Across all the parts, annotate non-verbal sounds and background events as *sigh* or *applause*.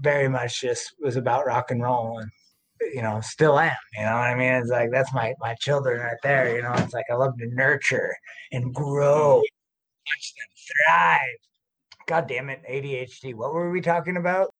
very much just was about rock and roll and you know still am you know i mean? It's like that's my my children right there you know? It's like i love to nurture and grow watch them thrive. God damn it adhd what were we talking about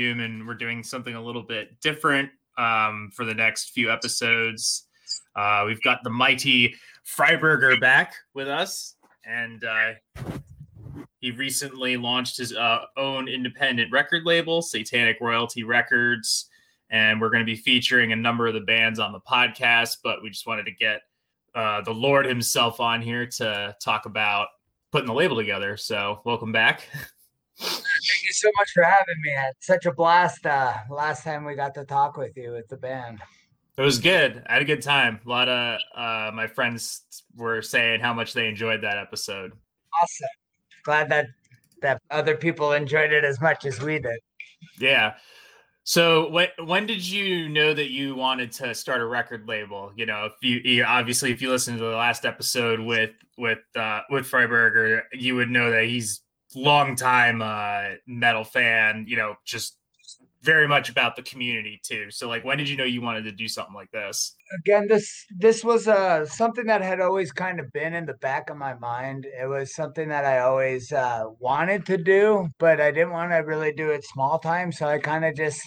Doom, and we're doing something a little bit different um, for the next few episodes. Uh, we've got the mighty Freiberger back with us, and uh, he recently launched his uh, own independent record label, Satanik Royalty Records. And we're going to be featuring a number of the bands on the podcast, but we just wanted to get uh, the Lord himself on here to talk about putting the label together. So, welcome back. *laughs* Thank you so much for having me. It's such a blast. Uh, last time we got to talk with you with the band. It was good. I had a good time. A lot of uh, my friends were saying how much they enjoyed that episode. Awesome. Glad that that other people enjoyed it as much as we did. Yeah. So when when did you know that you wanted to start a record label? You know, if you, you obviously if you listen to the last episode with with uh, with Freiberger, you would know that he's long time uh, metal fan, you know, just very much about the community too. So like when did you know you wanted to do something like this? Again, this this was uh something that had always kind of been in the back of my mind. It was something that I always uh wanted to do, but I didn't want to really do it small time, so I kind of just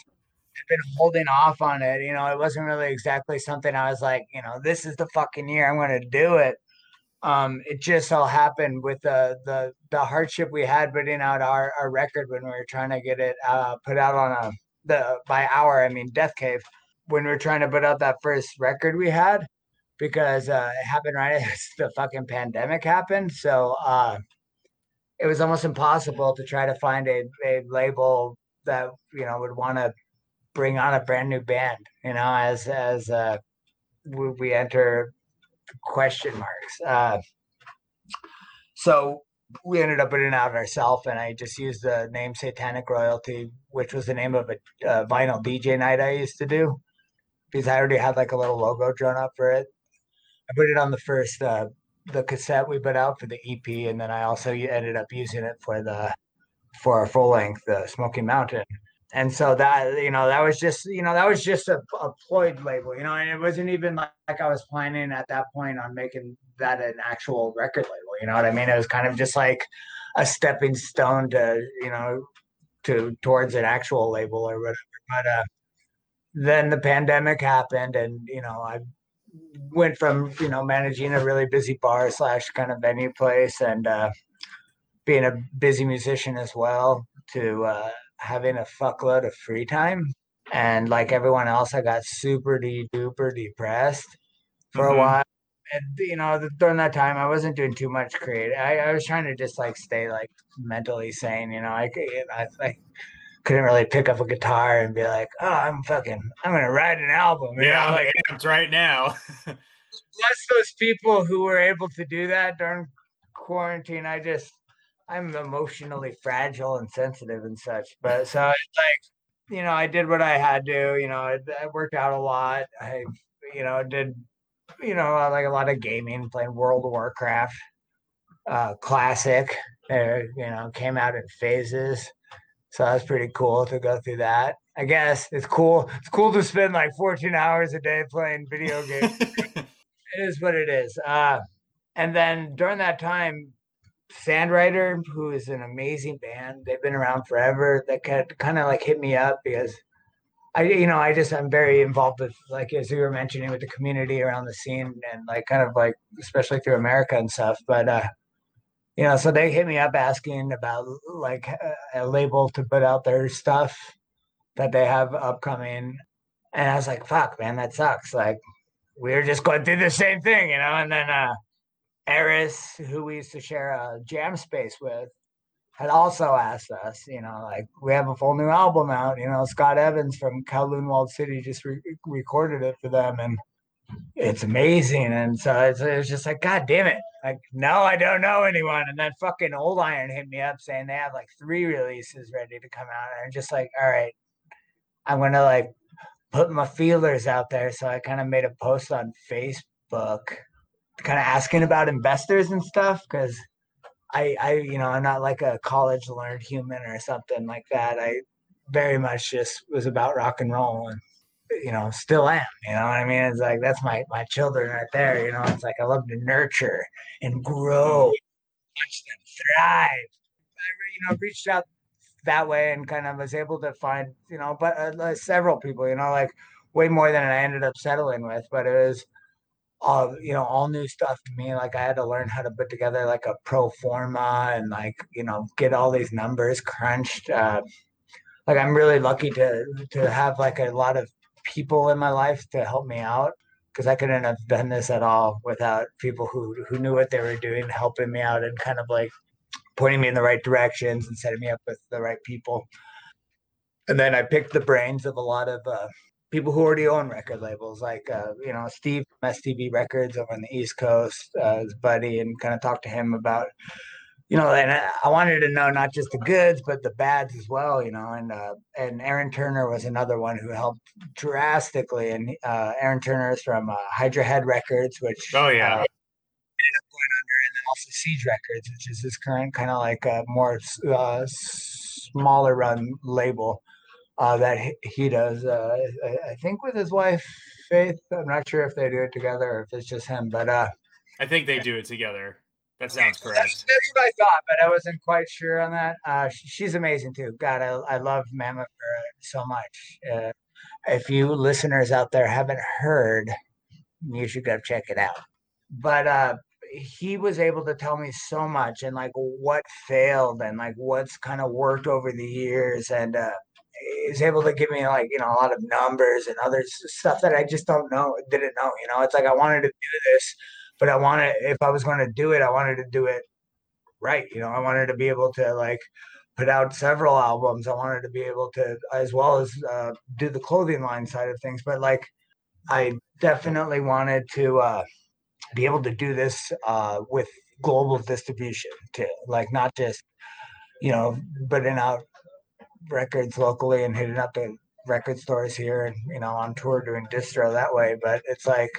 been holding off on it. You know, it wasn't really exactly something I was like, you know, this is the fucking year I'm going to do it um, it just all happened with the the the hardship we had putting out our, our record when we were trying to get it uh, put out on a the by hour I mean Death Cave when we were trying to put out that first record we had because uh, it happened right *laughs* as the fucking pandemic happened. So uh, it was almost impossible to try to find a, a label that you know would want to bring on a brand new band you know as as uh, we, we enter question marks. Uh, so we ended up putting it out ourselves, and I just used the name Satanic Royalty, which was the name of a, a vinyl DJ night I used to do, because I already had like a little logo drawn up for it. I put it on the first uh, the cassette we put out for the EP, and then I also ended up using it for the for our full length, the Smoky Mountain and so that you know that was just you know that was just a, a ploy label you know and it wasn't even like, like i was planning at that point on making that an actual record label you know what i mean? It was kind of just like a stepping stone to you know to towards an actual label or whatever. But uh then the pandemic happened and you know i went from you know managing a really busy bar slash kind of venue place and uh being a busy musician as well to uh having a fuckload of free time. And like everyone else, I got super duper depressed for mm-hmm. a while. And, you know, during that time, I wasn't doing too much creative. I, I was trying to just like stay like mentally sane. You know, I, I, I couldn't really pick up a guitar and be like, oh, I'm fucking, I'm gonna write an album. Yeah, know? like it's right now. *laughs* bless those people who were able to do that during quarantine. I just I'm emotionally fragile and sensitive and such. But so it's like, you know, I did what I had to. You know, I, I worked out a lot. I, you know, did, you know, like a lot of gaming, playing World of Warcraft, uh, classic. Uh, you know, came out in phases. So that's pretty cool to go through that. I guess it's cool. It's cool to spend like 14 hours a day playing video games. *laughs* it is what it is. Uh, and then during that time, Sandrider, who is an amazing band. They've been around forever. That kind of like hit me up because I, you know, I just I'm very involved with like as you were mentioning with the community around the scene and like kind of like especially through America and stuff. But uh, you know, so they hit me up asking about like a, label to put out their stuff. that they have upcoming. And I was like, fuck, man, that sucks. Like, we were just going through the same thing, you know? And then uh Heiress, who we used to share a jam space with, had also asked us, you know, like we have a full new album out. You know, Scott Evans from Kowloon Walled City just re- recorded it for them, and it's amazing. And so it's, it's just like, God damn it. Like, no, I don't know anyone. And then fucking Old Iron hit me up saying they have like three releases ready to come out. And I'm just like, all right, I'm to like put my feelers out there. So I kind of made a post on Facebook kind of asking about investors and stuff because I, I, you know, I'm not like a college learned human or something like that. I very much just was about rock and roll and you know, still am. You know what I mean? It's like that's my my children right there. You know, it's like I love to nurture and grow, watch them thrive. I you know reached out that way and kind of was able to find you know, but uh, several people. You know, like way more than I ended up settling with. But it was all you know all new stuff to me like i had to learn how to put together like a pro forma and like you know get all these numbers crunched uh, like i'm really lucky to to have like a lot of people in my life to help me out because I couldn't have done this at all without people who who knew what they were doing, helping me out, and kind of like pointing me in the right directions and setting me up with the right people. And then I picked the brains of a lot of uh, people who already own record labels, like uh, you know Steve from STB Records over on the East Coast, uh, his buddy, and kind of talk to him about you know, and I wanted to know not just the goods but the bads as well, you know. And uh, and Aaron Turner was another one who helped drastically. And uh, Aaron Turner is from uh, Hydra Head Records, which oh yeah. Uh, ended up going under, and then also SIGE Records, which is his current kind of like a more uh, smaller run label uh, that he, does. Uh, I, I, think with his wife Faith. I'm not sure if they do it together or if it's just him, but uh, I think they do it together. That sounds correct. That's, that's, what I thought, but I wasn't quite sure on that. Uh, she's amazing too. God, I, I love Mamiffer so much. Uh, if you listeners out there haven't heard, you should go check it out. But uh, he was able to tell me so much and like what failed and like what's kind of worked over the years and uh, he's able to give me like you know a lot of numbers and other stuff that I just don't know didn't know. You know, it's like I wanted to do this but I wanted if I was going to do it, I wanted to do it right. You know, I wanted to be able to like put out several albums. I wanted to be able to as well as uh, do the clothing line side of things. But like, I definitely wanted to uh, be able to do this uh, with global distribution too, like not just you know putting out records locally and hitting up the record stores here and you know on tour doing distro that way but it's like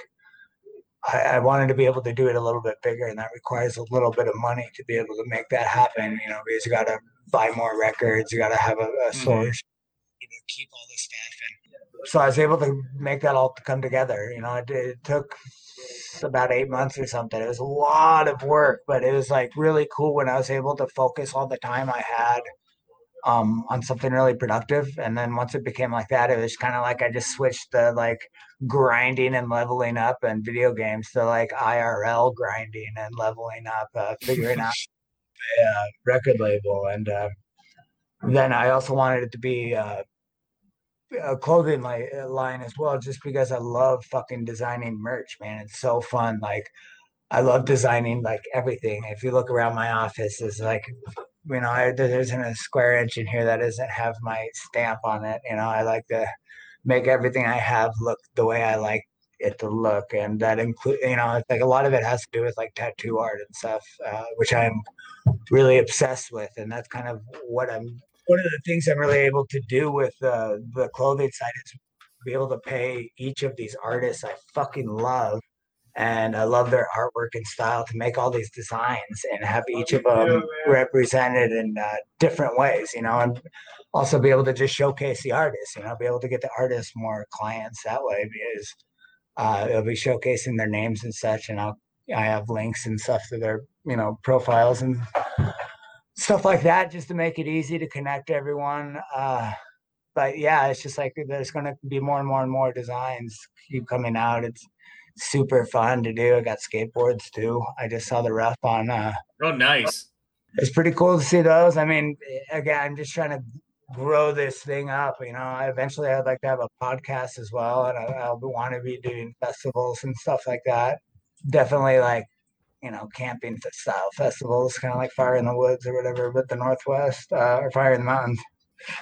I, I, wanted to be able to do it a little bit bigger, and that requires a little bit of money to be able to make that happen. You know, because you got to buy more records, you got to have a, a mm-hmm. source, mm-hmm. you know, keep all this stuff. And so I was able to make that all come together. You know, it, it took about eight months or something. It was a lot of work, but it was like really cool when I was able to focus all the time I had um, on something really productive. And then once it became like that, it was kind of like I just switched the like grinding and leveling up and video games to like IRL grinding and leveling up, uh, figuring out *laughs* a uh, record label. And uh, then I also wanted it to be uh, a clothing li- uh, line as well, just because I love fucking designing merch, man. It's so fun. Like, I love designing like everything. If you look around my office, it's like you know, I, there isn't a square inch in here that doesn't have my stamp on it. You know, I like to make everything I have look the way I like it to look, and that include, you know, like a lot of it has to do with like tattoo art and stuff, uh, which I'm really obsessed with, and that's kind of what I'm. One of the things I'm really able to do with uh, the clothing side is be able to pay each of these artists I fucking love and I love their artwork and style to make all these designs and have each of them represented in uh, different ways, you know, and also be able to just showcase the artists, you know, be able to get the artists more clients that way because uh, it'll be showcasing their names and such, and I'll I have links and stuff to their you know profiles and stuff like that just to make it easy to connect everyone. Uh, but yeah, it's just like there's going to be more and more and more designs keep coming out. It's super fun to do. I got skateboards too. I just saw the ref on. Uh, oh, nice. It's pretty cool to see those. I mean, again, I'm just trying to grow this thing up. You know, eventually I'd like to have a podcast as well, and I, I'll want to be doing festivals and stuff like that. Definitely like you know camping style festivals, kind of like Fire in the Woods or whatever, but the Northwest uh, or Fire in the Mountains,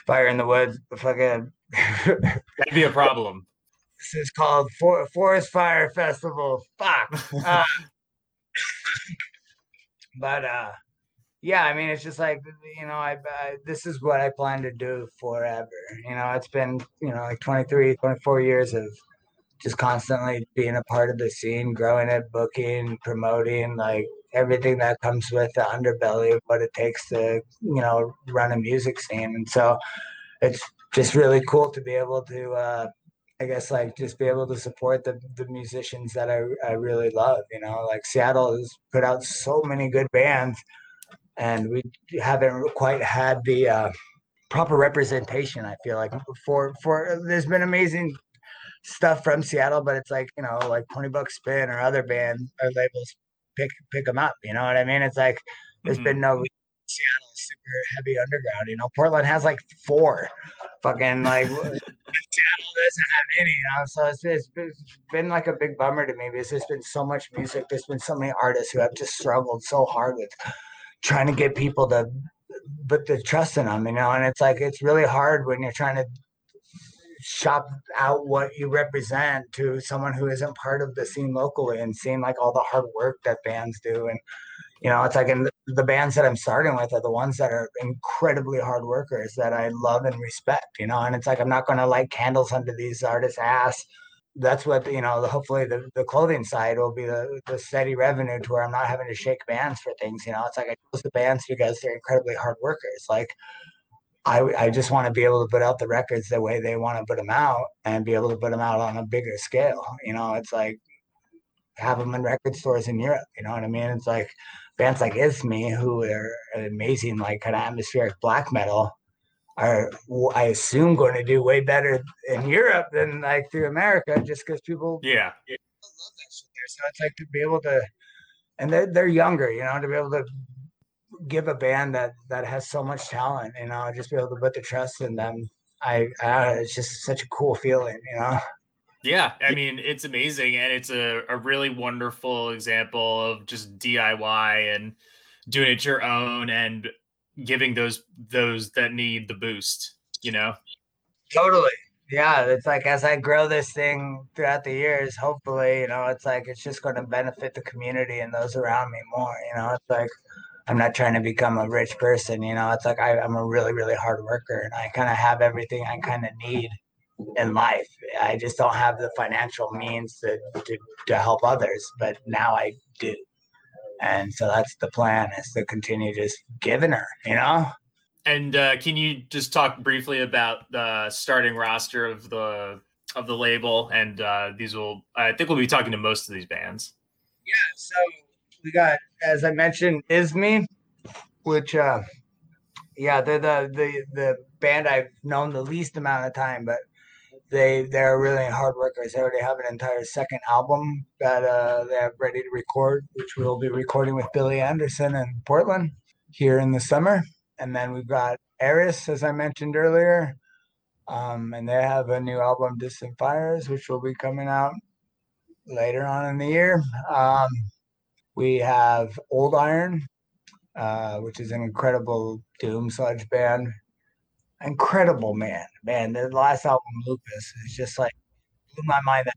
Fire in the Woods. Fucking that'd be a problem. This is called For- Forest Fire Festival. Fuck. *laughs* Uh, but uh yeah i mean it's just like you know I, I, this is what i plan to do forever you know it's been you know like 23 24 years of just constantly being a part of the scene growing it booking promoting like everything that comes with the underbelly of what it takes to you know run a music scene and so it's just really cool to be able to uh I guess like just be able to support the the musicians that I, I really love. You know, like Seattle has put out so many good bands, and we haven't quite had the uh, proper representation. I feel like for for there's been amazing stuff from Seattle, but it's like you know like Twenty Buck Spin or other bands or labels pick pick them up. You know what I mean? It's like there's mm-hmm. been no Seattle is super heavy underground. You know, Portland has like four. Fucking like *laughs* *laughs* Seattle doesn't have any. You know, so it's, it's been like a big bummer to me because there's been so much music. There's been so many artists who have just struggled so hard with trying to get people to put the trust in them. You know, and it's like it's really hard when you're trying to shop out what you represent to someone who isn't part of the scene locally and seeing like all the hard work that bands do and you know, it's like in the bands that I'm starting with are the ones that are incredibly hard workers that I love and respect, you know, and it's like I'm not going to light candles under these artists' ass. That's what, you know, hopefully the, the clothing side will be the, the steady revenue to where I'm not having to shake bands for things, you know. It's like I chose the bands because they're incredibly hard workers. Like, I, I just want to be able to put out the records the way they want to put them out and be able to put them out on a bigger scale. You know, it's like have them in record stores in Europe. You know what I mean? It's like bands like Izthmi, who are amazing, like kind of atmospheric black metal, are I assume going to do way better in Europe than like through America, just because people yeah. love that shit there. So it's like to be able to, and they're they're younger, you know, to be able to give a band that that has so much talent, you know, just be able to put the trust in them. I, I it's just such a cool feeling, you know. Yeah, I mean it's amazing, and it's a, a really wonderful example of just DIY and doing it your own and giving those those that need the boost. You know, totally. Yeah, it's like as I grow this thing throughout the years, hopefully, you know, it's like it's just going to benefit the community and those around me more. You know, it's like I'm not trying to become a rich person. You know, it's like I, I'm a really, really hard worker, and I kind of have everything I kind of need in life. I just don't have the financial means to, to, to help others, but now I do. And so that's the plan is to continue just giving her, you know? And uh, can you just talk briefly about the starting roster of the of the label? And uh, these will, I think, we'll be talking to most of these bands. Yeah. So we got, as I mentioned, Izthmi, which, uh, yeah, they're the the the band I've known the least amount of time, but they they're really hard workers. They already have an entire second album that uh, they have ready to record, which we'll be recording with Billy Anderson in Portland here in the summer. And then we've got Heiress, as I mentioned earlier, um, and they have a new album, Distant Fires, which will be coming out later on in the year. Um, we have Old Iron, uh, which is an incredible doom sludge band incredible man. Man, the last album, Lupus, is just like blew my mind that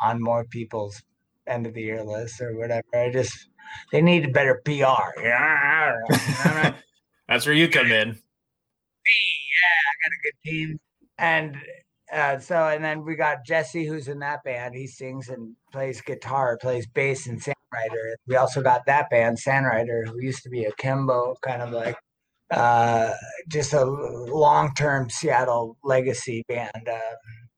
on more people's end of the year list or whatever. I just they needed better PR. Yeah, *laughs* that's where you come in. Hey, yeah, I got a good team, and uh, so and then we got Jesse, who's in that band. He sings and plays guitar, plays bass and Sandrider. We also got that band, Sandrider, who used to be Akimbo, kind of like uh, just a long-term Seattle legacy band. Uh,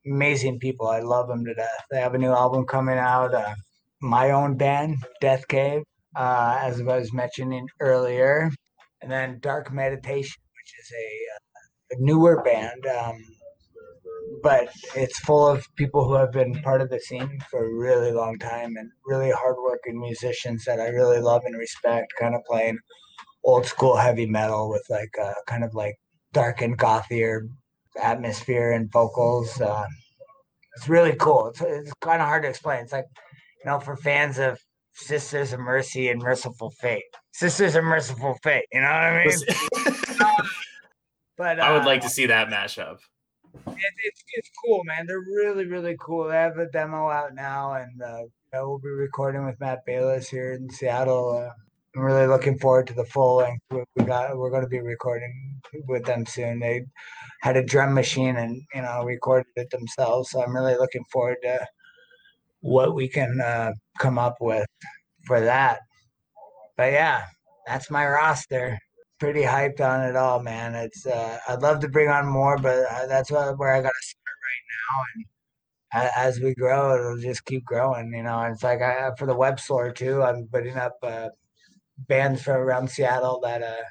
amazing people. I love them to death. They have a new album coming out. Uh, my own band, Death Cave, uh, as I was mentioning earlier, and then Dark Meditation, which is a, uh, a newer band. Um, but it's full of people who have been part of the scene for a really long time and really hardworking musicians that I really love and respect, kind of playing old school heavy metal with like a, kind of like dark and gothier atmosphere and vocals. Uh, it's really cool. It's, it's kind of hard to explain. It's like, you know, for fans of Sisters of Mercy and Mercyful Fate. Sisters of Mercyful Fate. You know what I mean? *laughs* but uh, I would like uh, to see that mashup. It, it's, it's cool, man. They're really, really cool. They have a demo out now, and uh, we'll be recording with Matt Bayless here in Seattle. Uh, I'm really looking forward to the full length. We got we're going to be recording with them soon. They had a drum machine and you know recorded it themselves. So I'm really looking forward to what we can uh, come up with for that. But yeah, that's my roster. Pretty hyped on it all, man. It's uh, I'd love to bring on more, but uh, that's where I got to start right now. And as we grow, it'll just keep growing. You know, it's like I, for the web store too. I'm putting up uh, bands from around Seattle that uh,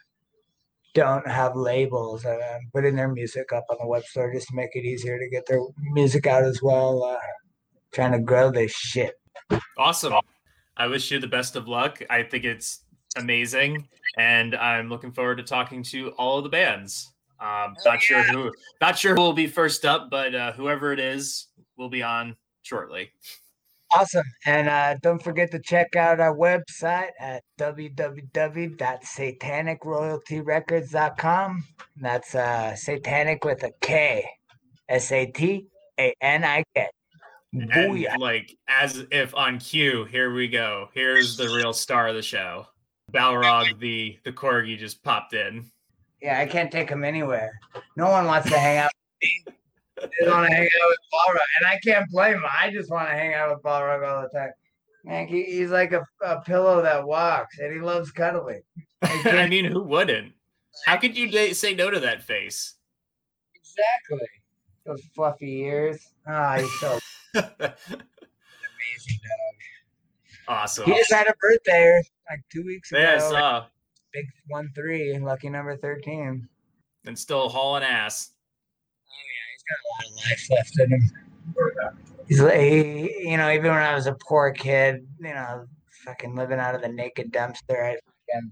don't have labels. and I'm putting their music up on the web store just to make it easier to get their music out as well. Uh, trying to grow this shit. Awesome. I wish you the best of luck. I think it's amazing, and I'm looking forward to talking to all of the bands. Um, not yeah. sure who, not sure who will be first up, but uh, whoever it is will be on shortly. Awesome. And uh, don't forget to check out our website at www.satanikroyaltyrecords.com. That's uh, satanic with a K, S A T A N I K. And like as if on cue, here we go. Here's the real star of the show. Balrog, the the corgi, just popped in. Yeah, I can't take him anywhere. No one wants to hang out with me. They want to hang out with Balrog, and I can't blame him. I just want to hang out with Balrog all the time. Man, he, he's like a, a pillow that walks, and he loves cuddling. *laughs* I mean, who wouldn't? How could you say no to that face? Exactly. Those fluffy ears. Ah, oh, he's so *laughs* Amazing dog. Awesome. He just had a birthday like two weeks ago. Yeah, I saw. Big one three, lucky number thirteen. And still hauling ass. Oh yeah, he's got a lot of life left in him. He's he, you know, even when I was a poor kid, you know, fucking living out of the naked dumpster, I fucking,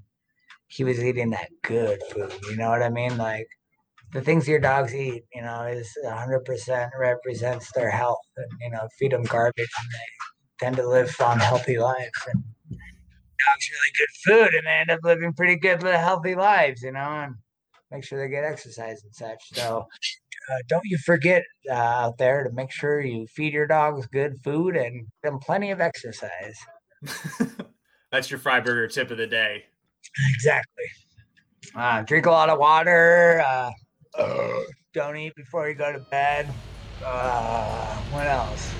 he was eating that good food. You know what I mean? Like the things your dogs eat, you know, is 100% represents their health. And, you know, feed them garbage and they tend to live unhealthy lives. And dogs really good food and they end up living pretty good, healthy lives, you know, and make sure they get exercise and such. So uh, don't you forget uh, out there to make sure you feed your dogs good food and give them plenty of exercise. *laughs* That's your Freiberger tip of the day. Exactly. Uh, drink a lot of water. Uh, uh, don't eat before you go to bed. Uh, what else?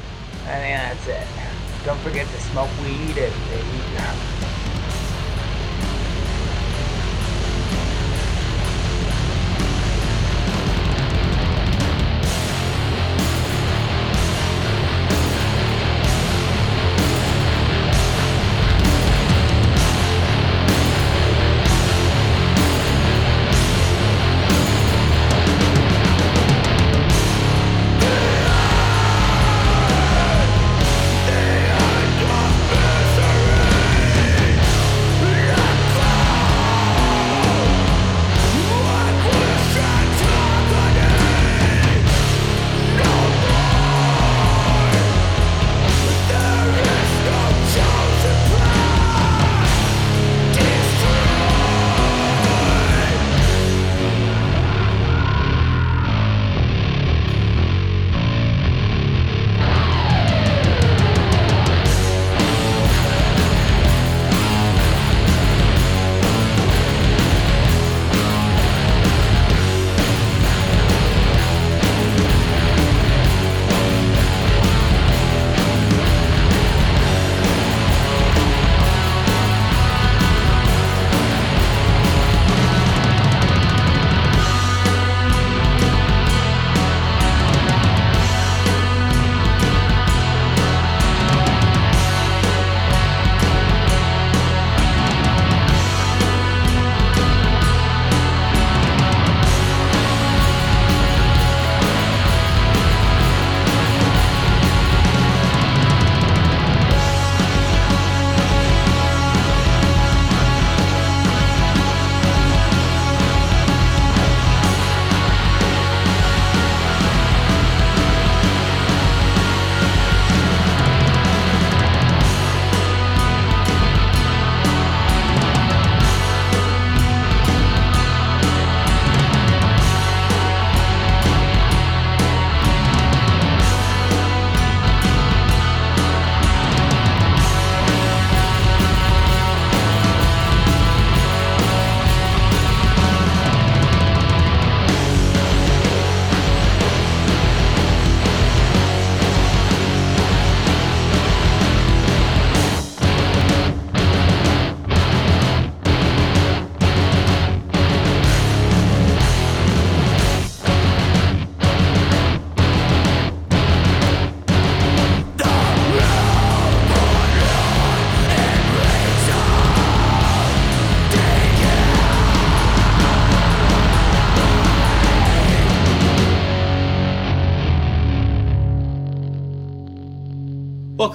I think that's it. Don't forget to smoke weed and eat.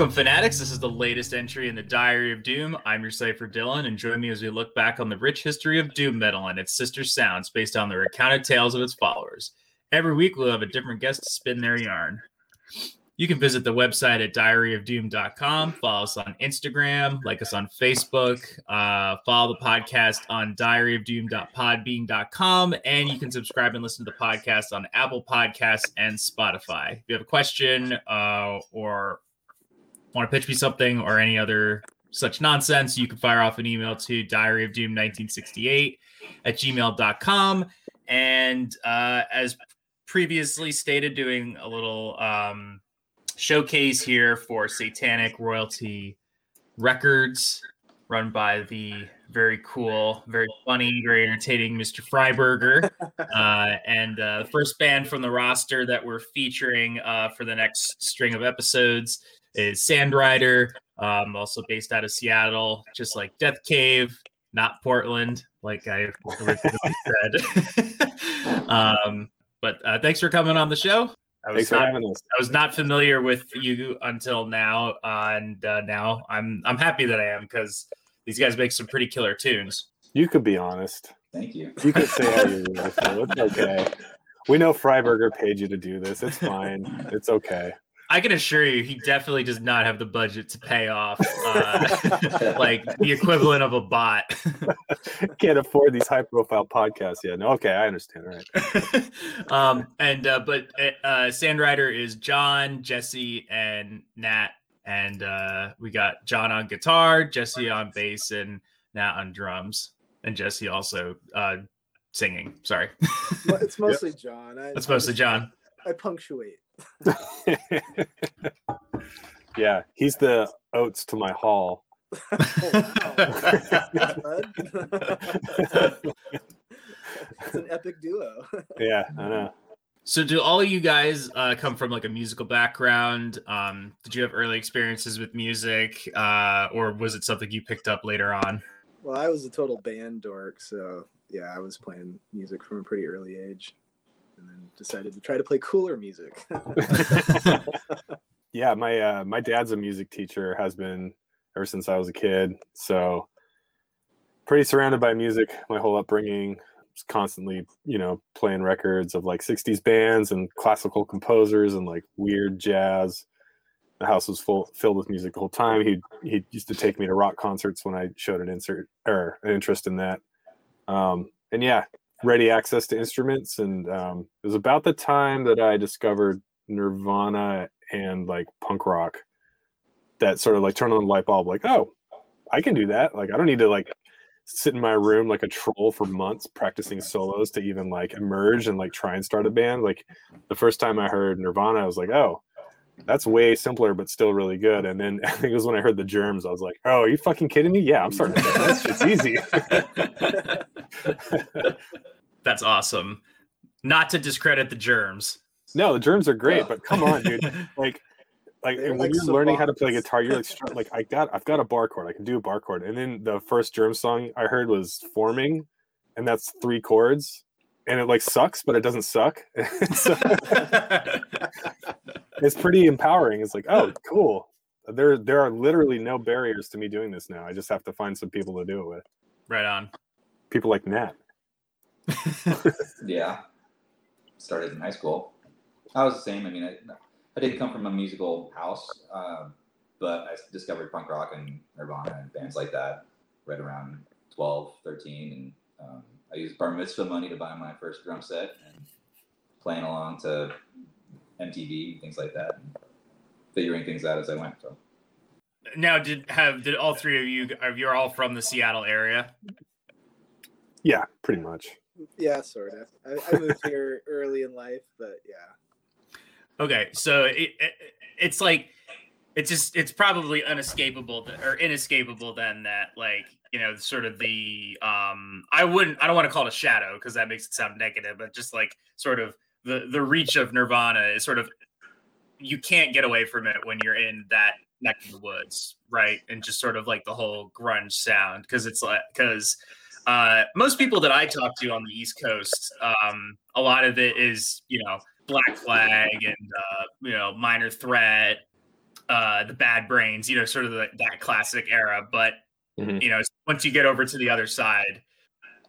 Welcome, fanatics. This is the latest entry in the Diary of Doom. I'm your Cypher Dylan, and join me as we look back on the rich history of Doom metal and its sister sounds based on the recounted tales of its followers. Every week, we'll have a different guest to spin their yarn. You can visit the website at diaryofdoom.com, follow us on Instagram, like us on Facebook, uh, follow the podcast on diaryofdoom.podbean.com, and you can subscribe and listen to the podcast on Apple Podcasts and Spotify. If you have a question uh, or want to pitch me something or any other such nonsense, you can fire off an email to diaryofdoom1968 at gmail.com. And uh, as previously stated, doing a little um, showcase here for Satanik Royalty Records, run by the very cool, very funny, very entertaining Mr. Freiberger. *laughs* uh, and uh, the first band from the roster that we're featuring uh, for the next string of episodes is Sandrider, um, also based out of Seattle, just like Death Cave, not Portland, like I originally *laughs* said. *laughs* um, but uh, thanks for coming on the show. I was not, for having us. I was not familiar with you until now, uh, and uh, now I'm I'm happy that I am because these guys make some pretty killer tunes. You could be honest. Thank you. You could say how you really *laughs* feel. It's okay. We know Freiberger paid you to do this. It's fine. It's okay. I can assure you, he definitely does not have the budget to pay off uh, *laughs* like the equivalent of a bot. *laughs* Can't afford these high profile podcasts yet. No, okay, I understand. All right. *laughs* um, and uh, but uh, Sandrider is John, Jesse, and Nat, and uh, we got John on guitar, Jesse on bass, and Nat on drums, and Jesse also uh, singing. Sorry, it's mostly John. I, that's mostly John. I punctuate. *laughs* yeah, he's the Oates to my hall. it's an epic duo. yeah, I know. So, do all of you guys uh, come from like a musical background? Um, did you have early experiences with music, uh, or was it something you picked up later on? Well, I was a total band dork, so yeah, I was playing music from a pretty early age, and then decided to try to play cooler music. *laughs* yeah, my uh, my dad's a music teacher, has been ever since I was a kid. So pretty surrounded by music my whole upbringing. Was constantly, you know, playing records of like 60s bands and classical composers and like weird jazz. The house was full filled with music the whole time. He he used to take me to rock concerts when I showed an insert or an interest in that. Um, and yeah, ready access to instruments. And um, it was about the time that I discovered Nirvana and like punk rock that sort of like turned on the light bulb like oh i can do that like i don't need to like sit in my room like a troll for months practicing solos to even like emerge and like try and start a band like the first time i heard nirvana i was like oh that's way simpler but still really good. And then *laughs* i think it was when i heard the germs i was like oh are you fucking kidding me? Yeah i'm starting to this it's easy. *laughs* That's awesome. Not to discredit the germs. No the germs are great but come on dude. *laughs* Like like They're when like you're learning how to play guitar, you're like, like I got, I've got a bar chord, I can do a bar chord, and then the first germ song I heard was forming, and that's three chords, and it like sucks, but it doesn't suck. *laughs* so, *laughs* it's pretty empowering. It's like, oh, cool. There, there are literally no barriers to me doing this now. I just have to find some people to do it with. right on. People like Nat. *laughs* Yeah. Started in high school. I was the same. I mean, I, I didn't come from a musical house, um, but I discovered punk rock and Nirvana and bands like that right around 12, 13. And um, I used bar mitzvah money to buy my first drum set and playing along to MTV, things like that, and figuring things out as I went. So Now, did have did all three of you? Are you're all from the Seattle area? Yeah, pretty much. yeah, sort of. I, I moved *laughs* here early in life, but yeah. Okay, so it, it it's like it's just it's probably unescapable th- or inescapable then that like you know sort of the um I wouldn't I don't want to call it a shadow because that makes it sound negative, but just like sort of the the reach of Nirvana is sort of you can't get away from it when you're in that neck of the woods, right? And just sort of like the whole grunge sound because it's like because uh, most people that I talk to on the East Coast, um, a lot of it is you know Black Flag and uh, you know Minor Threat, uh, the Bad Brains, you know, sort of the, that classic era. But Mhm. you know, once you get over to the other side,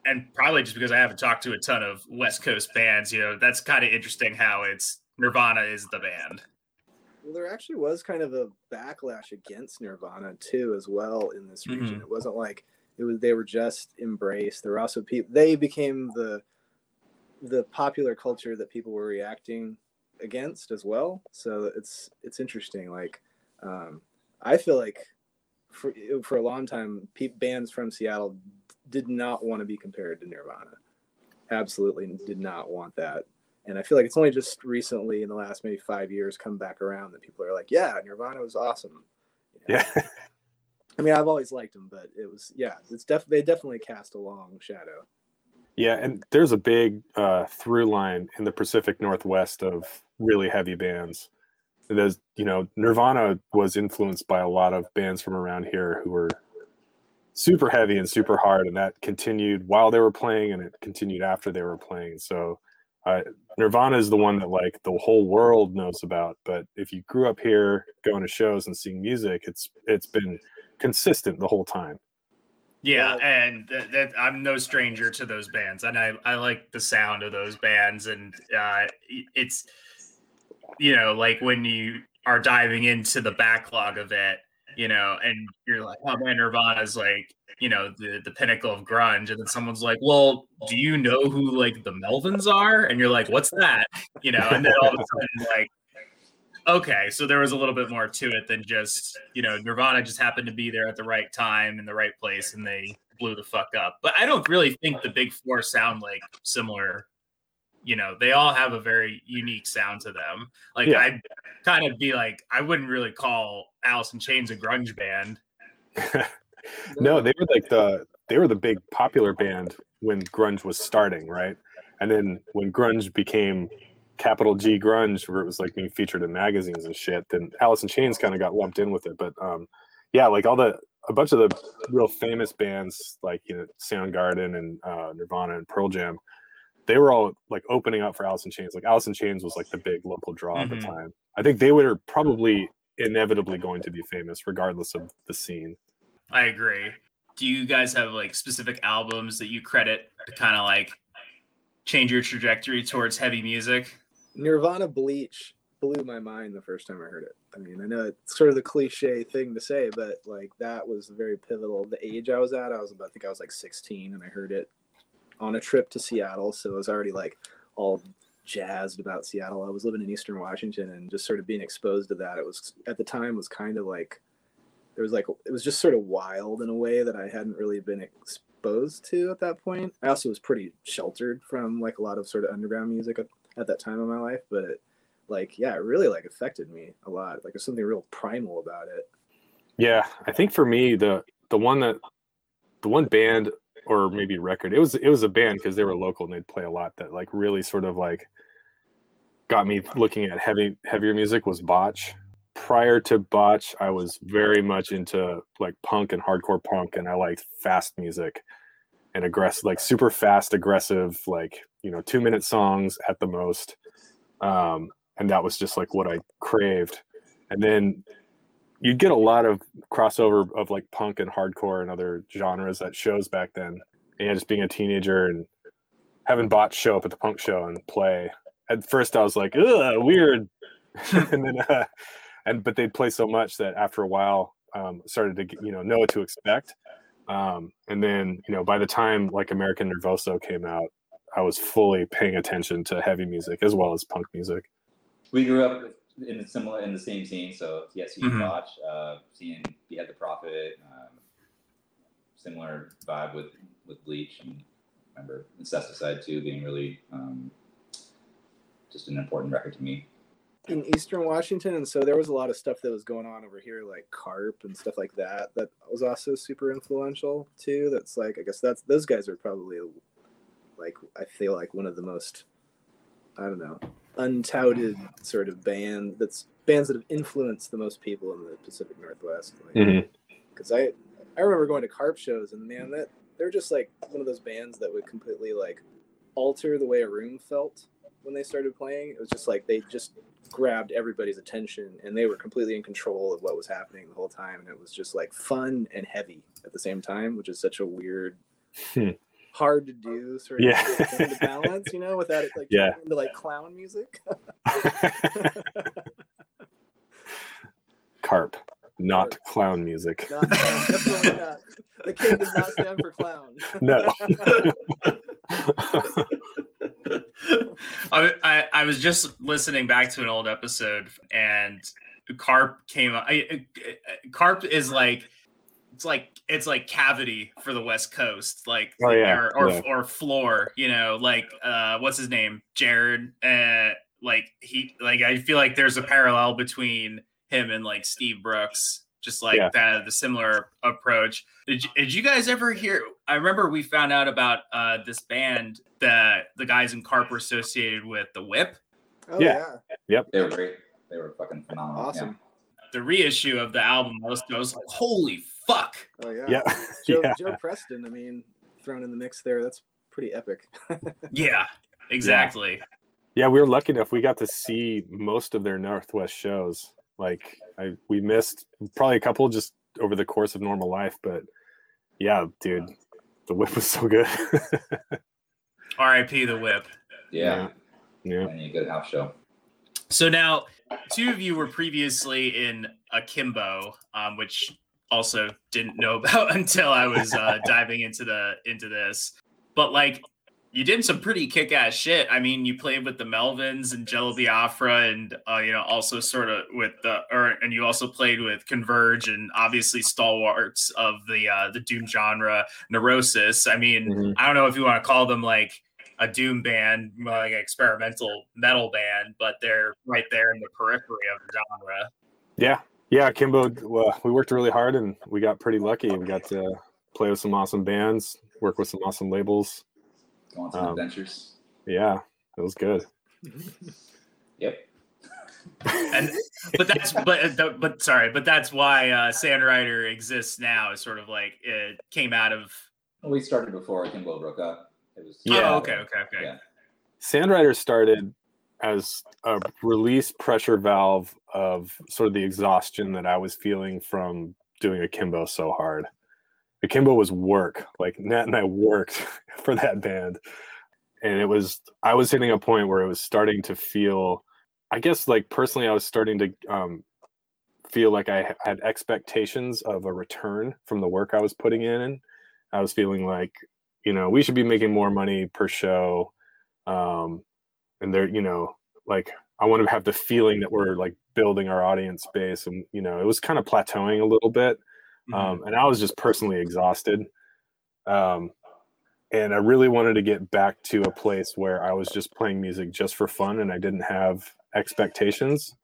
and probably just because I haven't talked to a ton of West Coast bands, you know, that's kind of interesting how it's Nirvana is the band. Well, there actually was kind of a backlash against Nirvana too, as well in this region. Mhm. It wasn't like it was they were just embraced. There were also people they became the the popular culture that people were reacting against as well. So it's it's interesting. Like um, I feel like for for a long time, pe- bands from Seattle did not want to be compared to Nirvana. Absolutely did not want that. And I feel like it's only just recently in the last maybe five years come back around that people are like, yeah, Nirvana was awesome. You know? Yeah. I mean, I've always liked them, but it was, yeah, it's def- they definitely cast a long shadow. Yeah, and there's a big uh, through line in the Pacific Northwest of really heavy bands. There's, you know, Nirvana was influenced by a lot of bands from around here who were super heavy and super hard, and that continued while they were playing, and it continued after they were playing. So, uh, Nirvana is the one that like the whole world knows about. But if you grew up here, going to shows and seeing music, it's it's been consistent the whole time. Yeah, and that, that I'm no stranger to those bands, and I I like the sound of those bands, and uh, it's you know like when you are diving into the backlog of it, you know, and you're like, oh man, Nirvana's like you know the the pinnacle of grunge, and then someone's like, well, do you know who like the Melvins are? And you're like, what's that? You know, and then all of a sudden like. Okay, so there was a little bit more to it than just, you know, Nirvana just happened to be there at the right time in the right place and they blew the fuck up. But I don't really think the big four sound like similar. You know, they all have a very unique sound to them. Like Yeah. I'd kind of be like, I wouldn't really call Alice in Chains a grunge band. *laughs* no, they were like the they were the big popular band when grunge was starting, right? And then when grunge became capital G grunge, where it was like being featured in magazines and shit, then Alice in Chains kind of got lumped in with it. But um, yeah, like all the a bunch of the real famous bands like you know Soundgarden and uh, Nirvana and Pearl Jam, they were all like opening up for Alice in Chains. Like Alice in Chains was like the big local draw at Mhm. the time. I think they were probably inevitably going to be famous regardless of the scene. I agree. Do you guys have like specific albums that you credit to kind of like change your trajectory towards heavy music? Nirvana Bleach blew my mind the first time I heard it. I mean, I know it's sort of the cliche thing to say, but like that was very pivotal. The age I was at, I was about, I think I was like 16 and I heard it on a trip to Seattle. So I was already like all jazzed about Seattle. I was living in Eastern Washington and just sort of being exposed to that. It was at the time was kind of like, there was like, it was just sort of wild in a way that I hadn't really been exposed to at that point. I also was pretty sheltered from like a lot of sort of underground music at, at that time in my life, but it, like, yeah, it really like affected me a lot. Like there's something real primal about it. Yeah, I think for me the the one that the one band or maybe record it was it was a band because they were local and they'd play a lot that like really sort of like got me looking at heavy heavier music was Botch. Prior to Botch, I was very much into like punk and hardcore punk, and I liked fast music and aggressive, like super fast, aggressive, like you know, two minute songs at the most. Um, and that was just like what I craved. And then you'd get a lot of crossover of like punk and hardcore and other genres at shows back then. And just being a teenager and having Botch show up at the punk show and play. At first, I was like, "Ugh, weird," *laughs* and then, uh, and but they'd play so much that after a while, um, started to you know know what to expect. Um, and then you know by the time like American Nervoso came out, I was fully paying attention to heavy music as well as punk music. We grew up in a similar in the same scene, so yes, you Mhm. watch, uh, seeing Behead the Prophet, um, similar vibe with with Bleach, and remember Incesticide too being really um, just an important record to me. in Eastern Washington, and so there was a lot of stuff that was going on over here, like Karp and stuff like that. That was also super influential too. That's like I guess that's those guys are probably like I feel like one of the most I don't know untouted sort of band that's bands that have influenced the most people in the Pacific Northwest. Like, because I I remember going to Karp shows and man that they're just like one of those bands that would completely like alter the way a room felt when they started playing. It was just like they just grabbed everybody's attention and they were completely in control of what was happening the whole time and it was just like fun and heavy at the same time which is such a weird Hmm. Hard to do sort of Yeah. thing to balance you know without it like *laughs* Yeah. turning into like clown music *laughs* Karp, not clown music. not, definitely *laughs* not the K does not stand for clown No. I, I I was just listening back to an old episode and Karp came up. I, I- Karp is like it's like it's like cavity for the West Coast, like Oh, yeah, or or, yeah. or floor. You know, like uh, what's his name, Jared. Uh, like he like I feel like there's a parallel between him and like Steve Brooks. Just like Yeah. that, the similar approach. Did you, did you guys ever hear? I remember we found out about uh, this band that the guys in Karp were associated with, the Whip. oh Yeah. yeah, They were great. They were fucking phenomenal. awesome The reissue of the album, I was, I was like, holy fuck! oh yeah yeah. *laughs* Joe, yeah. Joe Preston, I mean, thrown in the mix there. That's pretty epic. *laughs* Yeah, exactly. Yeah, we were lucky enough. We got to see most of their Northwest shows. Like, I we missed probably a couple just over the course of normal life, but yeah, dude, the whip was so good. *laughs* R.I.P. the Whip. Yeah. yeah, And a good house show. So now, two of you were previously in Akimbo, um, which also didn't know *laughs* about until I was uh, diving into the into this. But like, you did some pretty kick-ass shit. I mean, you played with the Melvins and Jello Biafra, and uh, you know, also sort of with the, or and you also played with Converge, and obviously stalwarts of the uh, the Doom genre, Neurosis. I mean, Mhm. I don't know if you want to call them like a doom band, like an experimental metal band, but they're right there in the periphery of the genre. yeah, yeah. Kimbo, well, we worked really hard and we got pretty lucky. We got to play with some awesome bands, work with some awesome labels. Go on some Um, adventures. Yeah, it was good. Yep. *laughs* And but that's but uh, but sorry, but that's why uh, Sandrider exists now. Is sort of like it came out of. Well, we started before Kimbo broke up. It was Yeah. Oh, okay, okay, okay. Yeah. Sandrider started as a release pressure valve of sort of the exhaustion that I was feeling from doing Akimbo so hard. Akimbo was work. Like Nat and I worked *laughs* for that band. And it was I was hitting a point where it was starting to feel I guess like personally I was starting to um feel like I had expectations of a return from the work I was putting in. I was feeling like, you know, we should be making more money per show um and they're you know like i want to have the feeling that we're like building our audience base and you know it was kind of plateauing a little bit Mhm. um and i was just personally exhausted um and i really wanted to get back to a place where i was just playing music just for fun and i didn't have expectations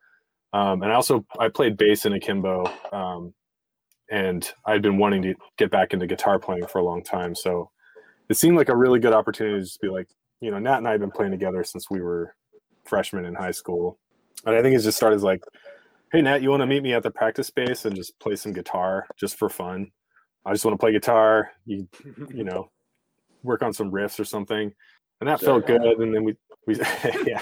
um and i also i played bass in akimbo um and i'd been wanting to get back into guitar playing for a long time so it seemed like a really good opportunity to just be like you know, Nat and I have been playing together since we were freshmen in high school. And I think it just started as like, hey, Nat, you want to meet me at the practice space and just play some guitar just for fun? I just want to play guitar. You, you know, work on some riffs or something. And that Sure. felt good. And then we, we, *laughs* yeah.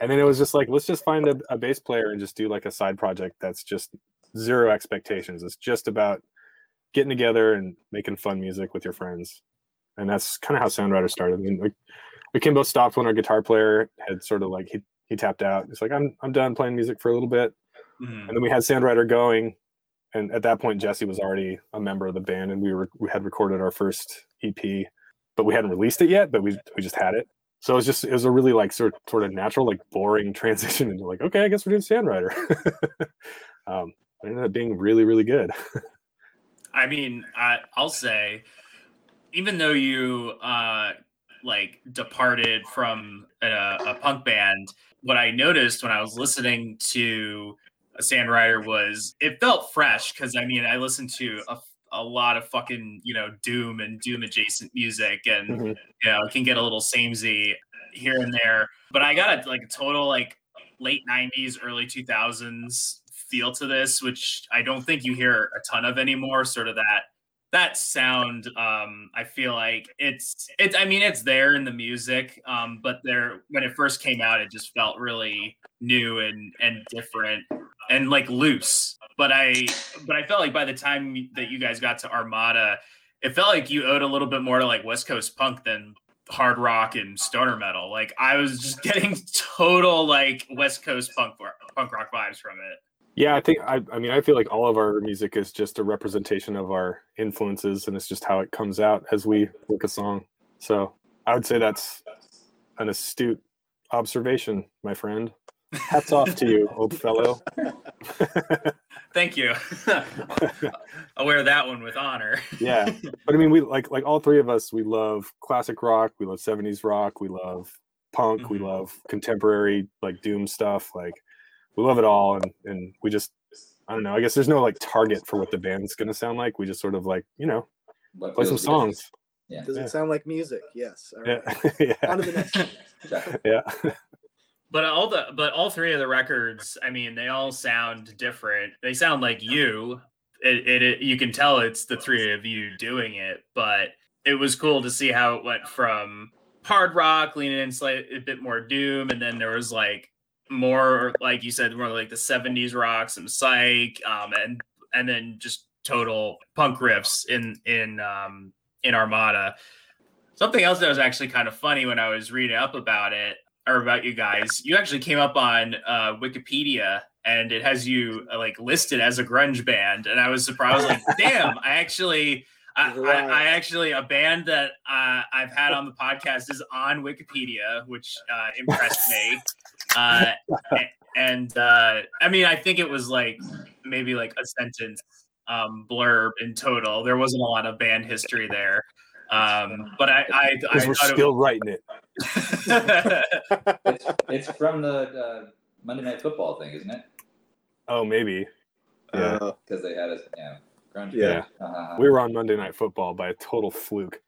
And then it was just like, let's just find a, a bass player and just do like a side project that's just zero expectations. It's just about getting together and making fun music with your friends and that's kind of how Sandrider started. I mean, like, Akimbo stopped when our guitar player had sort of like he he tapped out. He's like, I'm I'm done playing music for a little bit, Mhm. and then we had Sandrider going, and at that point Jesse was already a member of the band, and we were we had recorded our first EP, but we hadn't released it yet, but we we just had it. So it was just it was a really like sort sort of natural like boring *laughs* transition into like okay I guess we're doing Sandrider. *laughs* um, it ended up being really really good. *laughs* I mean, I, I'll say, even though you uh, like departed from a, a punk band, what I noticed when I was listening to a Sandrider was it felt fresh because I mean I listened to a, a lot of fucking you know doom and doom adjacent music and Mhm. you know it can get a little samey here and there, but I got a, like a total like late '90s, early 2000s feel to this, which I don't think you hear a ton of anymore. Sort of that that sound um i feel like it's it's i mean it's there in the music um but there when it first came out it just felt really new and and different and like loose. But i but i felt like by the time that you guys got to armada it felt like you owed a little bit more to like west coast punk than hard rock and stoner metal. Like i was just *laughs* getting total like west coast punk punk rock vibes from it yeah, I think I, I mean I feel like all of our music is just a representation of our influences and it's just how it comes out as we work a song. So I would say that's an astute observation, my friend. Hats off to you, old fellow. *laughs* Thank you. *laughs* I'll wear that one with honor. *laughs* yeah. But I mean we like like all three of us, we love classic rock, we love 70s rock, we love punk, mm-hmm. we love contemporary like doom stuff. Like we love it all and and we just I don't know. I guess there's no like target for what the band's gonna sound like. We just sort of like you know what play some songs. Yeah. Does it sound like music? Yes. All right. Yeah. *laughs* yeah. On to the next. *laughs* yeah. But all the but all three of the records, I mean, they all sound different. They sound like you. It, it, it you can tell it's the three of you doing it, but it was cool to see how it went from hard rock leaning in slightly a bit more doom, and then there was like more like you said, more like the '70s rock, some psych, um, and and then just total punk riffs in in um, in Armada. Something else that was actually kind of funny when I was reading up about it or about you guys. You actually came up on uh, Wikipedia and it has you uh, like listed as a grunge band, and I was surprised. like, *laughs* damn, I actually. I, I, I, actually a band that uh, I've had on the podcast is on Wikipedia, which uh, impressed me. *laughs* Uh, and uh, I mean, I think it was like maybe like a sentence um, blurb in total. There wasn't a lot of band history there. Um, but I, I, I we're still was... writing it. *laughs* it's, it's, from the uh, Monday Night Football thing, isn't it? Oh, maybe. Yeah, because uh, they had us. Yeah, grunge. Yeah, uh-huh. we were on Monday Night Football by a total fluke.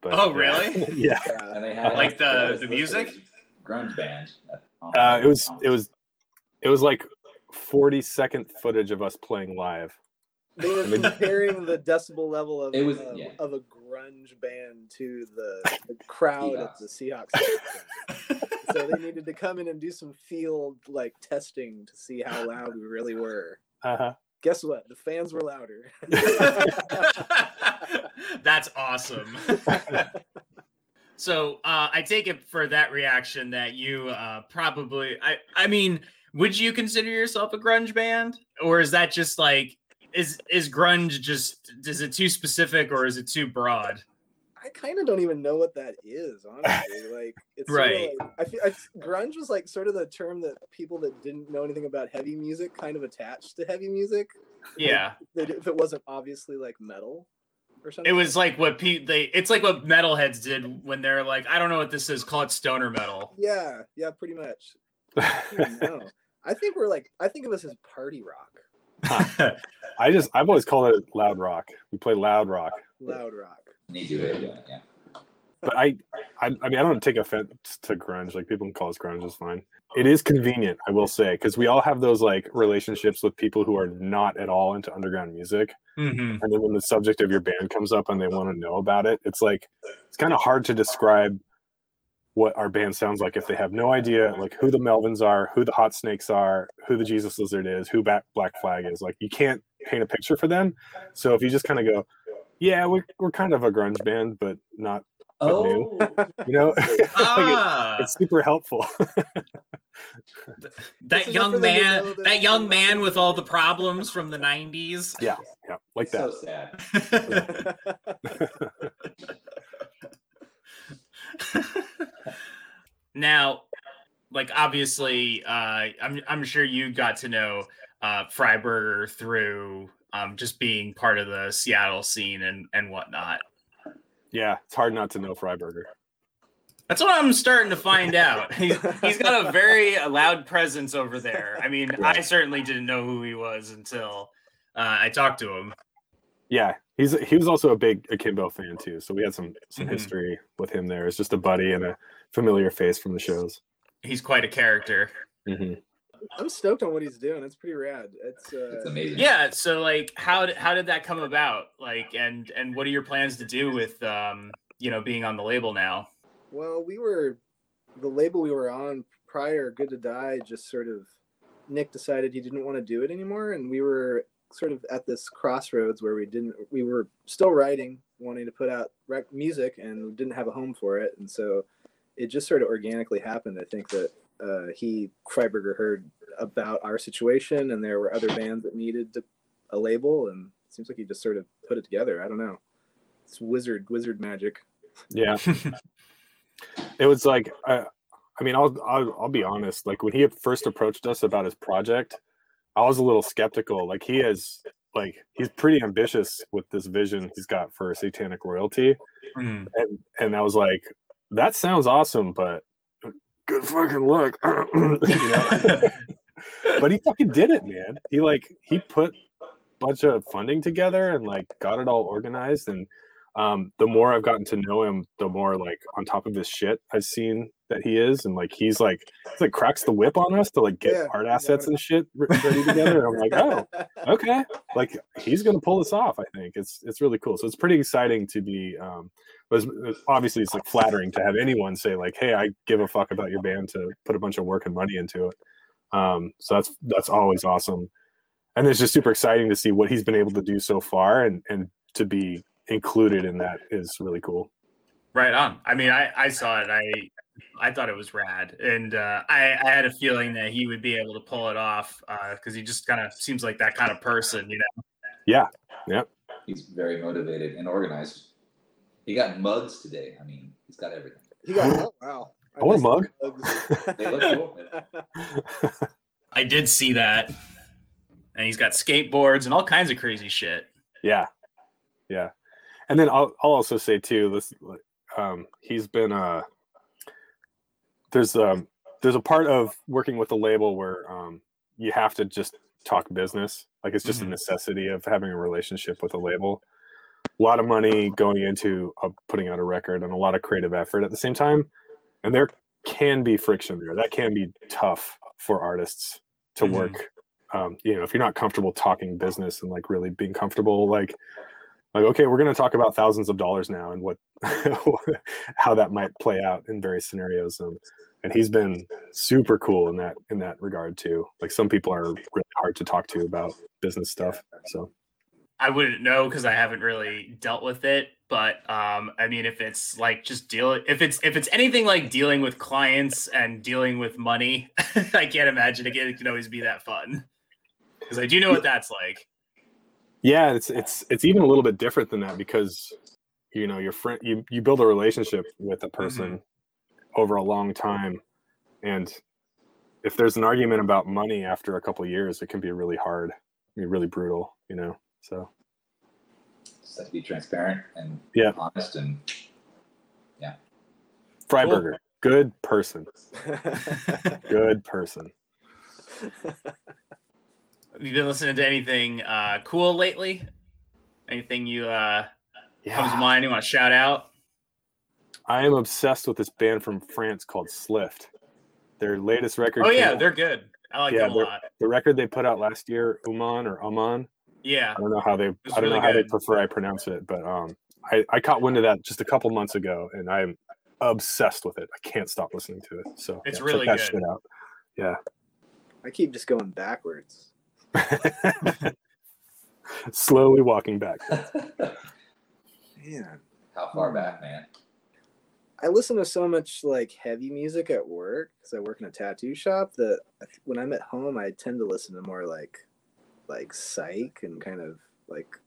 But, oh, really? *laughs* yeah. And they had *laughs* like the the music grunge band. Uh, it was it was it was like 40 second footage of us playing live. They were comparing the decibel level of it was, uh, yeah. of a grunge band to the, the crowd at the Seahawks. so they needed to come in and do some field like testing to see how loud we really were. Uh-huh. Guess what? The fans were louder. *laughs* That's awesome. *laughs* So uh, I take it for that reaction that you uh, probably I I mean, would you consider yourself a grunge band, or is that just like is is grunge just is it too specific or is it too broad? I kind of don't even know what that is, honestly. *laughs* Like, it's right. Like, I feel I, grunge was like sort of the term that people that didn't know anything about heavy music kind of attached to heavy music. Yeah. Like, if it wasn't obviously like metal or something. It was like what Pete they it's like what metalheads did when they're like, I don't know what this is, call it stoner metal. Yeah, yeah, pretty much. I, *laughs* I think we're like I think of us as party rock. *laughs* I just I've always called it loud rock. We play loud rock. Loud rock. Need to yeah, yeah. But I, I I mean I don't take offense to grunge. Like people can call us grunge, it's fine it is convenient, I will say, because we all have those like relationships with people who are not at all into underground music. Mm-hmm. And then when the subject of your band comes up and they want to know about it, it's like it's kind of hard to describe what our band sounds like if they have no idea like who the Melvins are, who the Hot Snakes are, who the Jesus Lizard is, who Black Flag is. Like you can't paint a picture for them. So if you just kind of go, yeah, we're we're kind of a grunge band, but not oh. new. *laughs* You know, *laughs* ah. it, it's super helpful. *laughs* that young man, that, that young man with all the problems from the '90s. Yeah, yeah, like that. So sad. now, like obviously, uh, I'm I'm sure you got to know uh, Freiberger through um, just being part of the Seattle scene and and whatnot. Yeah, it's hard not to know Freiberger. That's what I'm starting to find out. *laughs* He's, he's got a very loud presence over there. I mean, I certainly didn't know who he was until uh, I talked to him. Yeah, he's he was also a big Akimbo fan too, so we had some some mm-hmm. history with him there. It's just a buddy and a familiar face from the shows. He's quite a character. Mm-hmm. I'm stoked on what he's doing. It's pretty rad. It's uh, It's amazing. Yeah. So like, how did how did that come about? Like, and and what are your plans to do with um, you know, being on the label now? Well, we were the label we were on prior, Good to Die, just sort of Nick decided he didn't want to do it anymore, and we were sort of at this crossroads where we didn't we were still writing, wanting to put out rec- music, and didn't have a home for it, and so it just sort of organically happened. I think that uh, he Freiberger heard about our situation, and there were other bands that needed to, a label, and it seems like he just sort of put it together. I don't know. It's wizard wizard magic. Yeah. *laughs* it was like I, I mean, I'll, I'll I'll be honest. Like when he first approached us about his project, I was a little skeptical. Like he has like he's pretty ambitious with this vision he's got for Satanik Royalty, Mm. and and I was like, that sounds awesome, but good fucking luck. *clears throat* But he fucking did it, man. He like he put a bunch of funding together and like got it all organized. And um, the more I've gotten to know him, the more like on top of his shit I've seen that he is. And like he's like he's like cracks the whip on us to like get Yeah, art assets and shit ready together. And I'm like, oh, *laughs* okay like he's gonna pull this off i think it's it's really cool so it's pretty exciting to be um but it's- obviously it's like flattering to have anyone say like hey i give a fuck about your band to put a bunch of work and money into it um so that's that's always awesome and it's just super exciting to see what he's been able to do so far and and to be included in that is really cool Right on. I mean, I I saw it. I I thought it was rad, and uh, I I had a feeling that he would be able to pull it off because he just kind of seems like that kind of person, you know. yeah yeah. He's very motivated and organized. He got mugs today. I mean, he's got everything. He got oh, wow. I want a mug. *laughs* They look cool. *laughs* I did see that, and he's got skateboards and all kinds of crazy shit. Yeah, yeah, and then I'll I'll also say too this um, he's been uh there's um there's a part of working with a label where um you have to just talk business like it's just Mhm. a necessity of having a relationship with a label a lot of money going into uh, putting out a record and a lot of creative effort at the same time and there can be friction there that can be tough for artists to Mhm. work um, you know if you're not comfortable talking business and like really being comfortable like like okay we're going to talk about thousands of dollars now and what *laughs* how that might play out in various scenarios and, and he's been super cool in that in that regard too like some people are really hard to talk to about business stuff so I wouldn't know because I haven't really dealt with it. But um, I mean, if it's like just deal, if it's if it's anything like dealing with clients and dealing with money, *laughs* I can't imagine again it can always be that fun. Because I do know what that's like. Yeah it's it's it's even a little bit different than that because you know your friend you you build a relationship with a person mm-hmm. over a long time. And if there's an argument about money after a couple of years it can be really hard. Be really brutal you know so. Just have to be transparent and Yeah. honest and yeah. Freiberger good person. *laughs* Good person *laughs* Have you been listening to anything uh, cool lately? Anything you uh, comes to mind you want to shout out? I am obsessed with this band from France called Slift. Their latest record. Oh yeah, out- they're good. I like Yeah, them a lot. the record they put out last year, Uman or Aman. Yeah, I don't know how they. I don't really know how they prefer I pronounce it, but um, I I caught wind of that just a couple months ago, and I'm obsessed with it. I can't stop listening to it. So It's check really that good. shit out. Yeah. I keep just going backwards. *laughs* Slowly walking back. *laughs* Man, how far back, man? I listen to so much like heavy music at work because I work in a tattoo shop that when I'm at home, I tend to listen to more like like psych and kind of like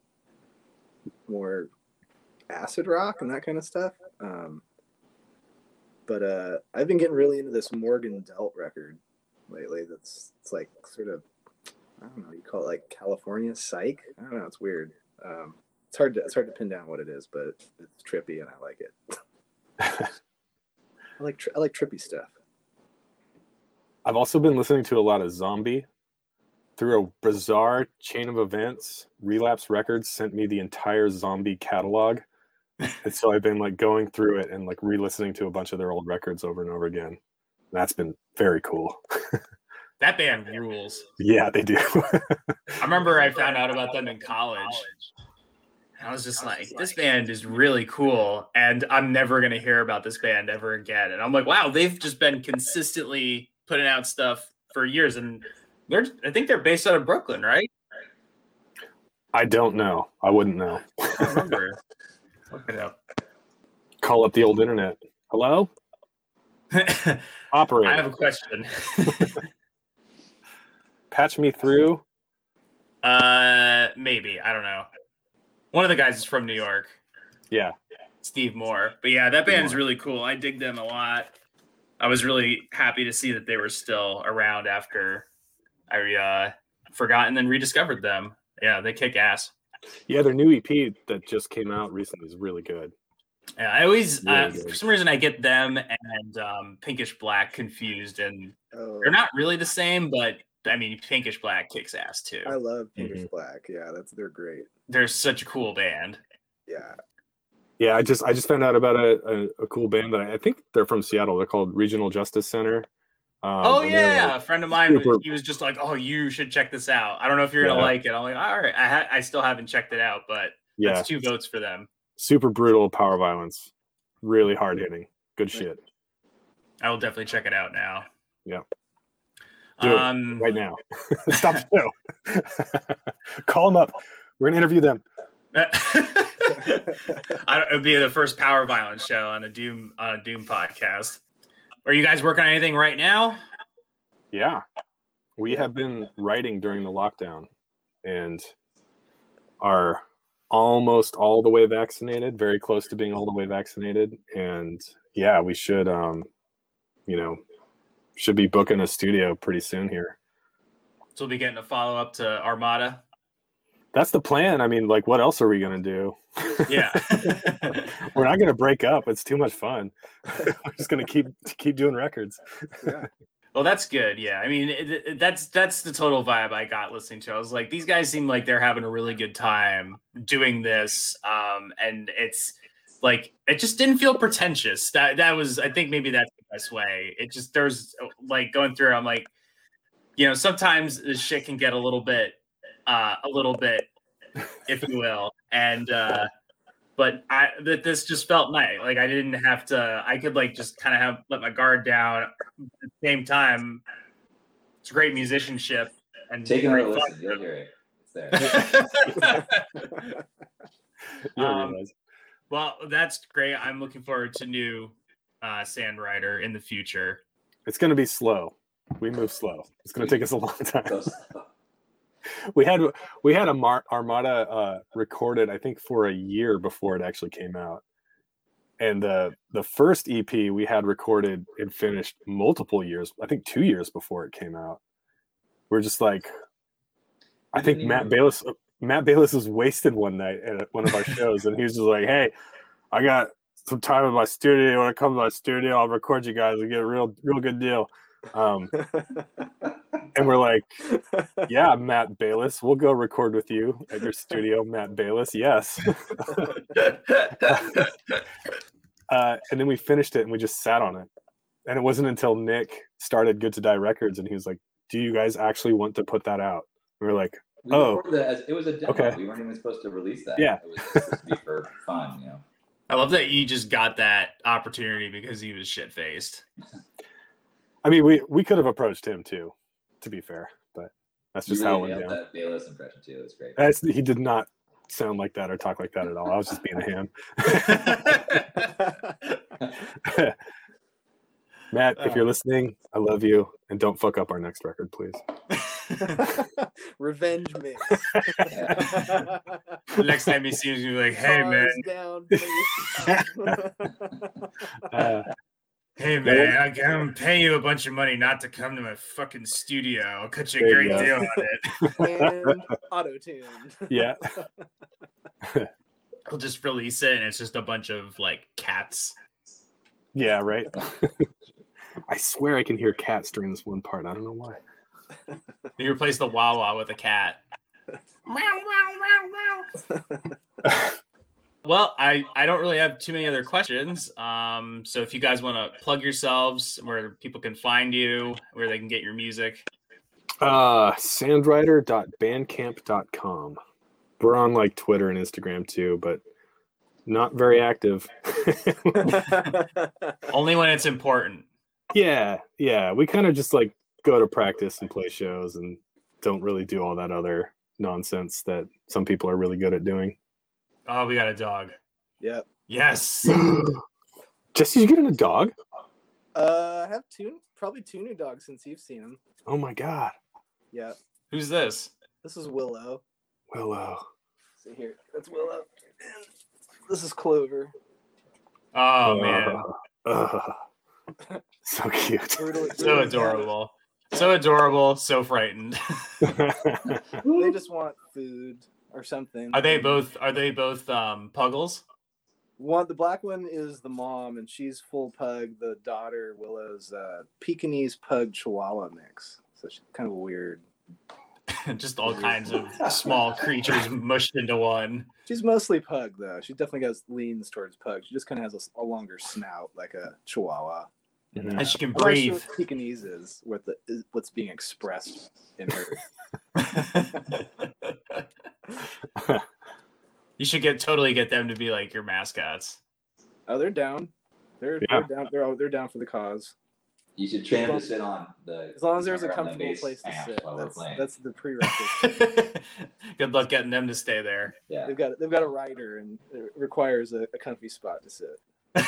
more acid rock and that kind of stuff. Um, but uh, I've been getting really into this Morgan Delt record lately. That's it's like sort of I don't know. You call it like California psych. I don't know. It's weird. Um, it's hard to it's hard to pin down what it is, but it's trippy and I like it. *laughs* I like I like trippy stuff. I've also been listening to a lot of Zombi. Through a bizarre chain of events, Relapse Records sent me the entire Zombi catalog. and so I've been like going through it and like re-listening to a bunch of their old records over and over again. That's been very cool. *laughs* That band rules. Yeah, they do. *laughs* I remember I found out about them in college. I was just like, this band is really cool, and I'm never gonna hear about this band ever again. And I'm like, wow, they've just been consistently putting out stuff for years, and they're I think they're based out of Brooklyn, right? I don't know. I wouldn't know. I remember. Look it up. Call up the old internet. Hello, *laughs* Operator. I have a question. *laughs* Patch me through. Uh, maybe I don't know. One of the guys is from New York, Yeah, Steve Moore. But yeah, that band's Moore. really cool. I dig them a lot. I was really happy to see that they were still around after I uh, forgot and then rediscovered them. Yeah, they kick ass. yeah. Their new EP that just came out recently is really good. Yeah, I always, Really uh, for some reason, I get them and um, Pinkish Black confused, and Oh, they're not really the same. But I mean, Pinkish Black kicks ass too. I love Pinkish Mm-hmm. Black. Yeah, that's they're great. They're such a cool band. Yeah. Yeah, I just I just found out about a, a, a cool band that I, I think they're from Seattle. They're called Regional Justice Center. Um, oh and yeah, like- a friend of mine. super- He was just like, "Oh, you should check this out." I don't know if you're gonna Yeah. like it. I'm like, "All right." I ha- I still haven't checked it out, but yeah, that's two votes for them. super brutal power violence, really hard hitting, good shit. I will definitely check it out now. Yeah. Do um, Right now, *laughs* stop the show. *laughs* Call them up. We're gonna interview them. *laughs* It would be the first power violence show on a Doom on a Doom podcast. Are you guys working on anything right now? Yeah, we have been writing during the lockdown, and are almost all the way vaccinated. Very close to being all the way vaccinated, and yeah, we should, um, you know, should be booking a studio pretty soon here. So we'll be getting a follow up to Armada. That's the plan. I mean, like, what else are we gonna do? Yeah. *laughs* We're not gonna break up. It's too much fun. *laughs* We're just gonna keep keep doing records. Yeah. Well, that's good. Yeah, I mean, it, it- that's that's the total vibe I got listening to. I was like, these guys seem like they're having a really good time doing this, um, and it's like it just didn't feel pretentious. That that was, I think, maybe that's the best way. It just there's like going through. I'm like, you know, sometimes this shit can get a little bit, uh, a little bit, if you will, and. uh but I that this just felt nice. Like I didn't have to. I could like just kind of have let my guard down. At the same time, it's great musicianship and Take another great listen. You'll hear it. It's there. *laughs* *laughs* Um, well, that's great. I'm looking forward to new uh, Sandrider in the future. It's gonna be slow. We move slow. It's gonna take us a long time. *laughs* We had we had a Mar- Armada uh, recorded, I think, for a year before it actually came out. And the the first EP we had recorded and finished multiple years, I think two years before it came out. We're just like, I think didn't Matt even- Bayless Matt Bayless was wasted one night at one of our *laughs* shows, and he was just like, "Hey, I got some time in my studio. You want to come to my studio? I'll record you guys and get a real real good deal." Um, *laughs* and we're like, yeah, Matt Bayless, we'll go record with you at your studio, Matt Bayless. Yes. *laughs* uh, and then we finished it and we just sat on it. And it wasn't until Nick started Good to Die Records and he was like, Do you guys actually want to put that out? And we are like, we Oh. as, it was a demo. Okay. We weren't even supposed to release that. Yeah. It was supposed to be for fun, you know. I love that you just got that opportunity because he was shit faced. I mean, we, we could have approached him too, to be fair, but that's You just how it really went down. that Bayless impression too. It was great. That's, he did not sound like that or talk like that at all. I was just being a ham. *laughs* *laughs* *laughs* Matt, if you're listening, I love you, and don't fuck up our next record, please. *laughs* Revenge mix. *laughs* Next time he sees you, like, hey man, down. *laughs* Uh, hey man, I can pay you a bunch of money not to come to my fucking studio. I'll cut you a There you great deal on it. and auto tune. yeah, I'll just release it, and it's just a bunch of like cats. yeah, right. I swear I can hear cats during this one part. I don't know why. *laughs* You replace the wah-wah with a cat. *laughs* Well, I, I don't really have too many other questions. Um, so if you guys want to plug yourselves, where people can find you, where they can get your music. Uh, sandrider.bandcamp.com. We're on like Twitter and Instagram too, but not very active. *laughs* Only when it's important. Yeah, yeah. We kind of just like go to practice and play shows and don't really do all that other nonsense that some people are really good at doing. Oh, we got a dog. yep. Yes. *gasps* Jesse, you getting a dog? Uh, I have two, probably two new dogs since you've seen them. Oh my god. Yeah. Who's this? This is Willow. Willow. See here, that's Willow. And this is Clover. Oh man, *laughs* Uh, so cute. So adorable. So adorable. So frightened. *laughs* They just want food or something. Are they both? Are they both um, puggles? One, the black one is the mom, and she's full pug. The daughter, Willow's uh, Pekingese pug Chihuahua mix. So she's kind of weird. *laughs* Just all kinds of small creatures *laughs* mushed into one. She's mostly pug though. She definitely goes leans towards pug. She just kind of has a longer snout like a Chihuahua. Mhm. And she can I'm not breathe. what Pekingese is what the is what's being expressed in her. *laughs* you should get totally get them to be like your mascots. Oh, they're down. They're, Yeah. they're down. They're all- they're down for the cause. You should train them to sit on the. As long as there's a on the comfortable place to sit. That's, playing. that's the prerequisite. *laughs* Good luck getting them to stay there. yeah. they've got they've got a rider, and it requires a, a comfy spot to sit.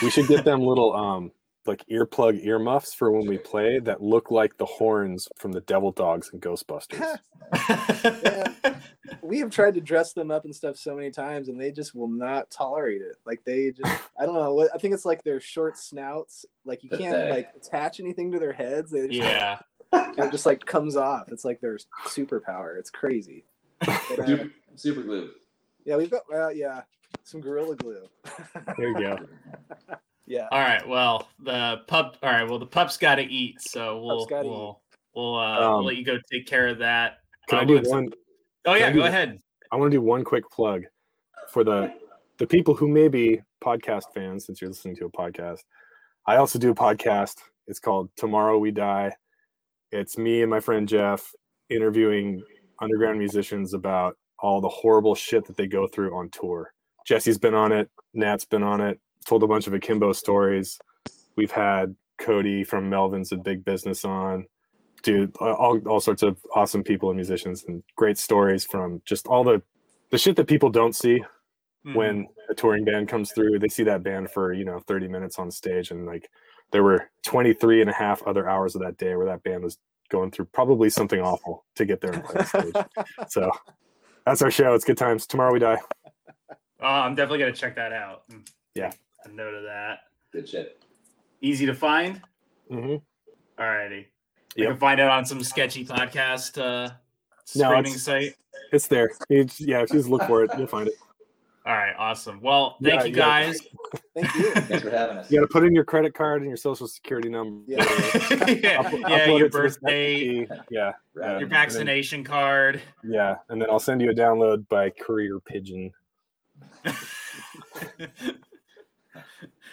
we should get them little um like earplug earmuffs for when we play that look like the horns from the devil dogs and ghostbusters. *laughs* We have tried to dress them up and stuff so many times and they just will not tolerate it. Like they just i don't know what i think it's like their short snouts like you can't Pathetic. like attach anything to their heads. They just, yeah. *laughs* it just like comes off. It's like their superpower. It's crazy. But, *laughs* uh, Super, super glue. yeah we've got well yeah some gorilla glue. There you go yeah All right. Well, the pup. All right. Well, the pup's got to eat, so we'll we'll we'll, uh, Um, we'll let you go take care of that. can Uh, i do what's- one Oh can yeah, do go that? ahead. i want to do one quick plug for the the people who may be podcast fans since you're listening to a podcast i also do a podcast it's called tomorrow we die it's me and my friend jeff interviewing underground musicians about all the horrible shit that they go through on tour jesse's been on it nat's been on it told a bunch of akimbo stories. We've had Coady from melvin's a big business on dude uh, all, all sorts of awesome people and musicians and great stories from just all the the shit that people don't see Mhm. when a touring band comes through. They see that band for you know 30 minutes on stage and like there were 23 and a half other hours of that day where that band was going through probably something awful to get there and play the stage. *laughs* So that's our show. It's good times. Tomorrow we die. Oh, I'm definitely gonna check that out. Hmm. Yeah. A note of that. Good shit. Easy to find. mm-hmm. All righty. You Yep. can find it on some sketchy podcast uh, No, streaming it's- site. it's there You just- yeah if you just look for it you'll find it All right, awesome. Well, thank Yeah, you you gotta- guys. thank you *laughs* Thanks for having us. you got to put in your credit card and your social security number Yeah. *laughs* yeah, Upload- yeah, your it to this birthday, FTP. yeah Right. your vaccination card. yeah and then i'll send you a download by courier pigeon *laughs*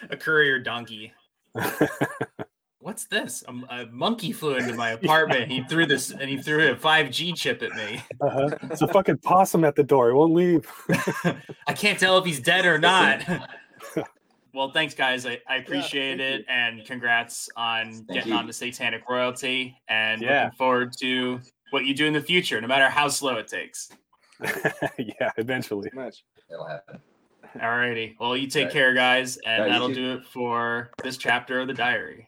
a courier donkey. *laughs* What's this? A, a monkey flew into my apartment. He threw this and he threw a 5G chip at me. uh-huh. it's a fucking possum at the door it won't leave *laughs* I can't tell if he's dead or not. *laughs* well, thanks, guys. I, I appreciate thank it. And congrats on getting you. on to Satanik Royalty. And Yeah. looking forward to what you do in the future, no matter how slow it takes. yeah eventually much It'll happen. Alrighty. Well, you take Right. care, guys. And that'll do it for this chapter of the diary.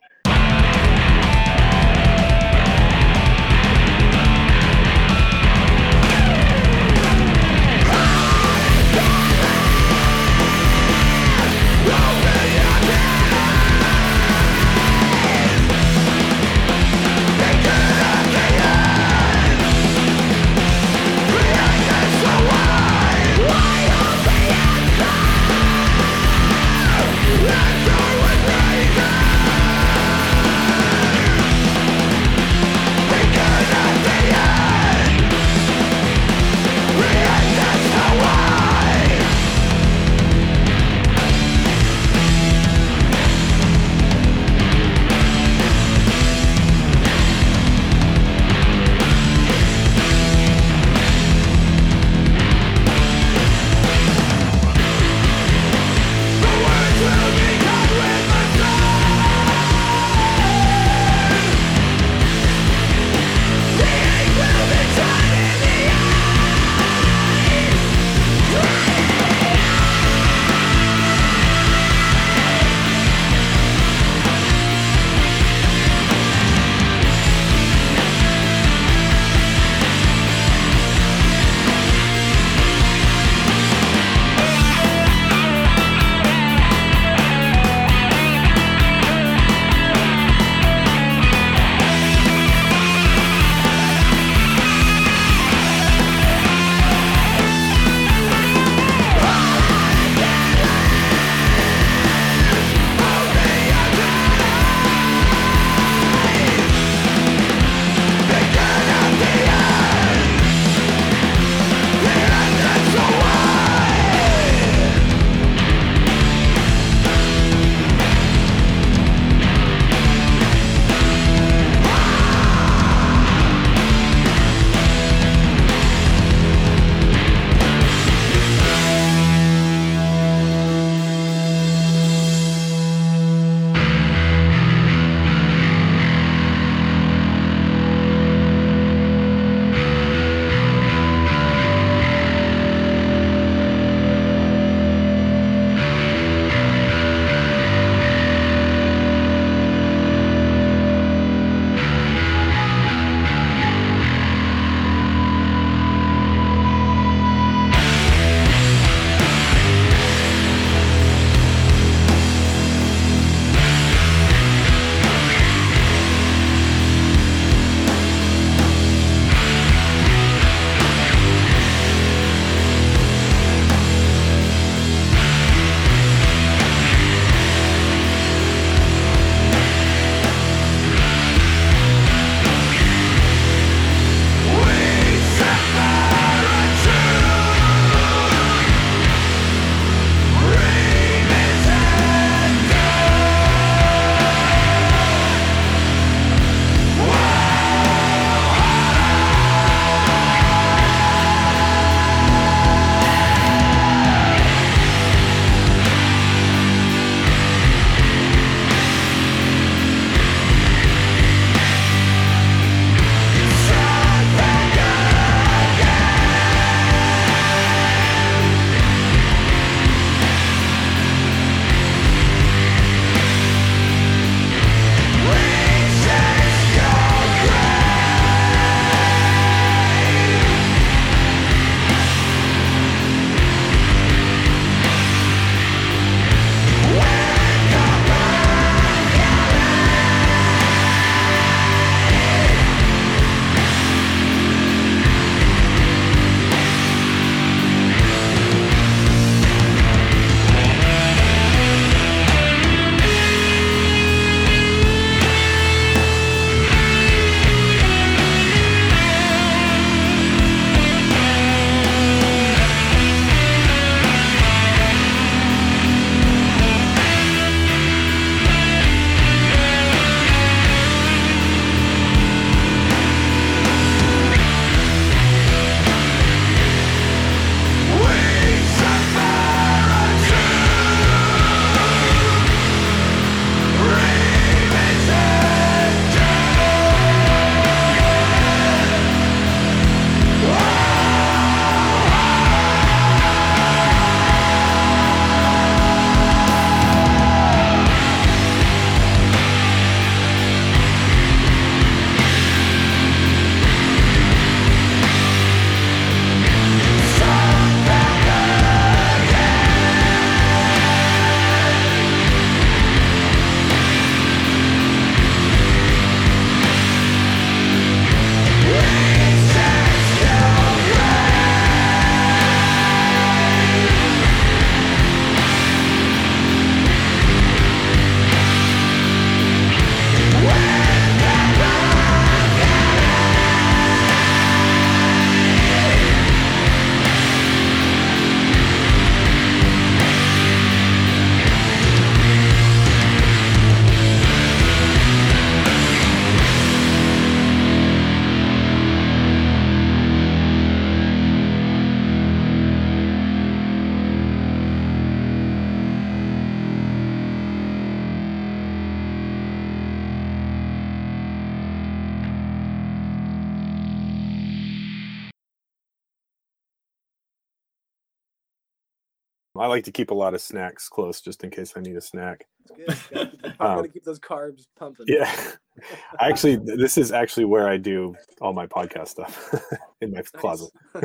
Like to keep a lot of snacks close just in case I need a snack. It's good. Gotta keep, gotta um, keep those carbs pumping. Yeah. I *laughs* actually, this is actually where I do all my podcast stuff *laughs* in my Nice. closet. *laughs*